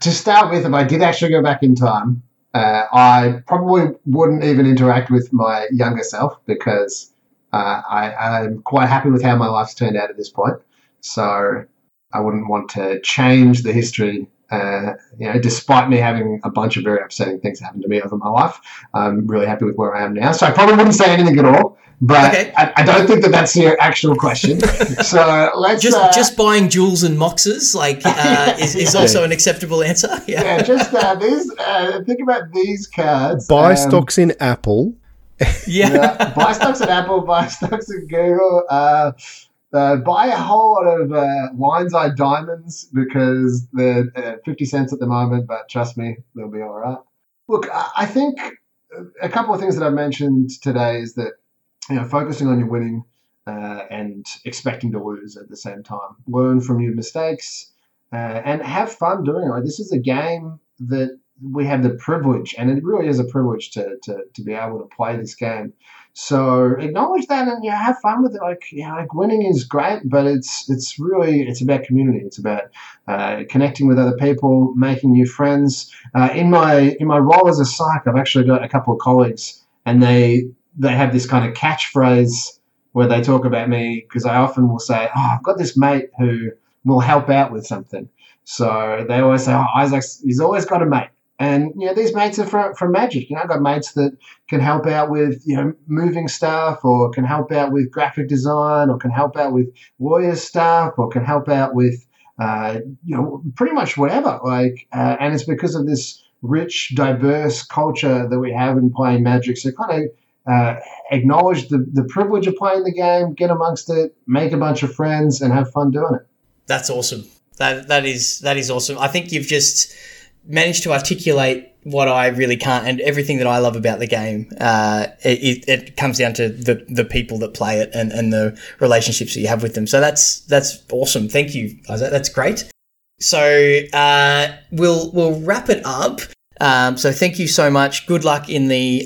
to start with, if I did actually go back in time, uh, I probably wouldn't even interact with my younger self because uh, I, I'm quite happy with how my life's turned out at this point. So I wouldn't want to change the history. Uh, you know, despite me having a bunch of very upsetting things happen to me over my life, I'm really happy with where I am now. So I probably wouldn't say anything at all. But Okay. I, I don't think that that's your actual question. so let's Just uh, just buying jewels and moxes like uh, is, is also an acceptable answer. Yeah. yeah, just uh, these. Uh, think about these cards. Buy Um, stocks in Apple. Yeah. yeah, buy stocks in Apple. Buy stocks in Google. Uh, buy a whole lot of uh, Lion's Eye diamonds because they're uh, fifty cents at the moment. But trust me, they'll be all right. Look, I think a couple of things that I've mentioned today is that you know focusing on your winning uh, and expecting to lose at the same time. Learn from your mistakes uh, and have fun doing it. This is a game that we have the privilege, and it really is a privilege to, to, to be able to play this game. So acknowledge that and yeah, have fun with it. Like yeah, like winning is great, but it's it's really it's about community. It's about uh, connecting with other people, making new friends. Uh, in my in my role as a psych, I've actually got a couple of colleagues, and they they have this kind of catchphrase where they talk about me because I often will say, "Oh, I've got this mate who will help out with something." So they always say, "Oh, Isaac's he's always got a mate." And you know these mates are from, from Magic. You know, I've got mates that can help out with you know moving stuff, or can help out with graphic design, or can help out with lawyer stuff, or can help out with uh, you know pretty much whatever. Like, uh, and it's because of this rich, diverse culture that we have in playing Magic. So kind of uh, acknowledge the, the privilege of playing the game, get amongst it, make a bunch of friends, and have fun doing it. That's awesome. That that is that is awesome. I think you've just managed to articulate what I really can't, and everything that I love about the game. Uh, it, it comes down to the the people that play it and, and the relationships that you have with them. So that's that's awesome. Thank you, Isaac. That's great. So uh, we'll we'll wrap it up. Um, so thank you so much. Good luck in the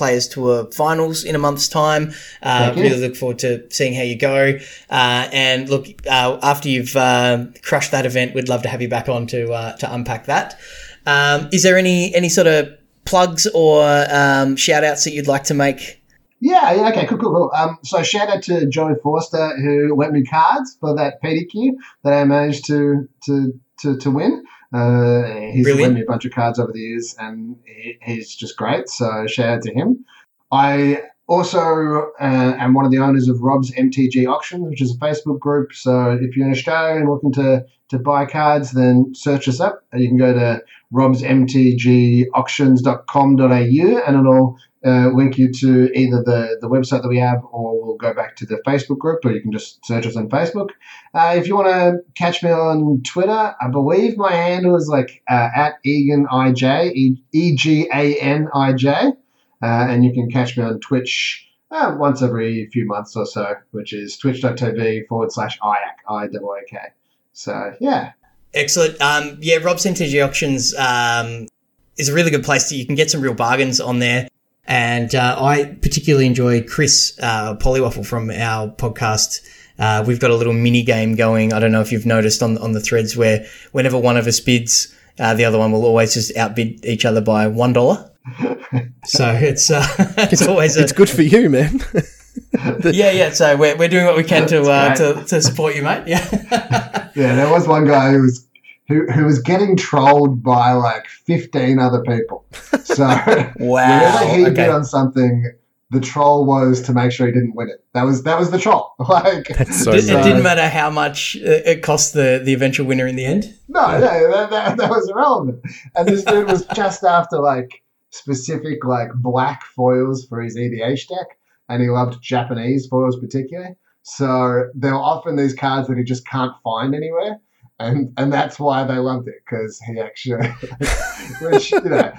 uh, to a finals in a month's time. Uh, really look forward to seeing how you go. Uh, and look, uh, after you've uh, crushed that event, we'd love to have you back on to uh, to unpack that. Um, is there any any sort of plugs or um, shout outs that you'd like to make? Yeah, yeah, okay, cool, cool, cool. Um, so shout out to Joey Forster who lent me cards for that PTQ that I managed to to to, to win. Uh, he's Brilliant. lent me a bunch of cards over the years, and he, he's just great. So shout out to him. I also, uh, am one of the owners of Rob's MTG Auctions, which is a Facebook group. So if you're in Australia and looking to, to buy cards, then search us up. You can go to robsmtgauctions.com.au and it'll uh, link you to either the, the website that we have or we'll go back to the Facebook group or you can just search us on Facebook. Uh, if you want to catch me on Twitter, I believe my handle is like uh, at EganIJ, E G A N I J. Uh, and you can catch me on Twitch uh, once every few months or so, which is twitch.tv forward slash IAK, I-W-A-K. So, yeah. Excellent. Um, yeah, Rob's MTG Auctions um, is a really good place. To, you can get some real bargains on there. And uh, I particularly enjoy Chris uh, Pollywaffle from our podcast. Uh, we've got a little mini game going. I don't know if you've noticed on on the threads where whenever one of us bids, uh, the other one will always just outbid each other by one dollar. So it's uh, it's always a, it's good for you, man. yeah, yeah. So we're, we're doing what we can to, uh, to to support you, mate. Yeah. yeah, there was one guy who was who, who was getting trolled by like fifteen other people. So wow, whenever he okay. bid on something, the troll was to make sure he didn't win it. That was that was the troll. Like so It, it didn't matter how much uh, it cost the the eventual winner in the end. No, no, that, that, that was irrelevant. And this dude was just after like specific like black foils for his EDH deck, and he loved Japanese foils particularly. So there were often these cards that he just can't find anywhere, and and that's why they loved it because he actually, which you know.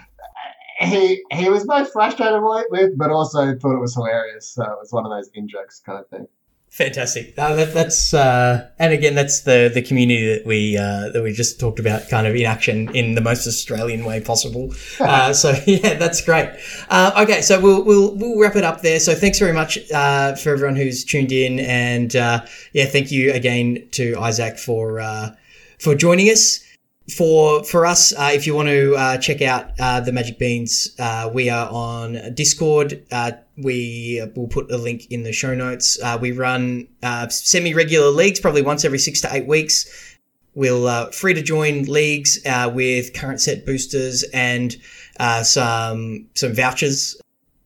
He he was both frustrated with, but also thought it was hilarious. So it was one of those in jokes kind of thing. Fantastic. Uh, that, that's uh, and again, that's the the community that we uh, that we just talked about, kind of in action in the most Australian way possible. Uh, so yeah, that's great. Uh, okay, so we'll we'll we'll wrap it up there. So thanks very much uh, for everyone who's tuned in, and uh, yeah, thank you again to Isaac for uh, for joining us. For for us, uh, if you want to uh, check out uh, the Magic Beans, uh, we are on Discord. Uh, we will put a link in the show notes. Uh, we run semi regular leagues, probably once every six to eight weeks. We'll free to join leagues with current set boosters and some some vouchers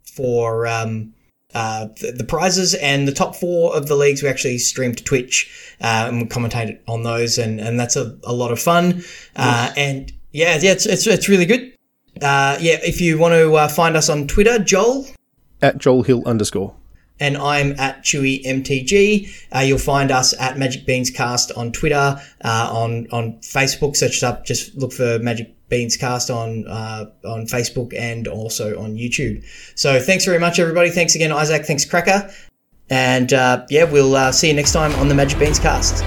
for um, uh, the, the prizes. And the top four of the leagues we actually streamed to Twitch uh, and we commentate on those, and, and that's a, a lot of fun. Uh, and yeah, yeah, it's, it's, it's really good. Uh, yeah, if you want to uh, find us on Twitter, Joel, At Joel Hill underscore. And I'm at Chewy MTG. Uh, you'll find us at Magic Beans Cast on Twitter, uh, on on Facebook. Search it up. Just look for Magic Beans Cast on uh, on Facebook and also on YouTube. So thanks very much, everybody. Thanks again, Isaac. Thanks, Cracker. And uh, yeah, we'll uh, see you next time on the Magic Beans Cast.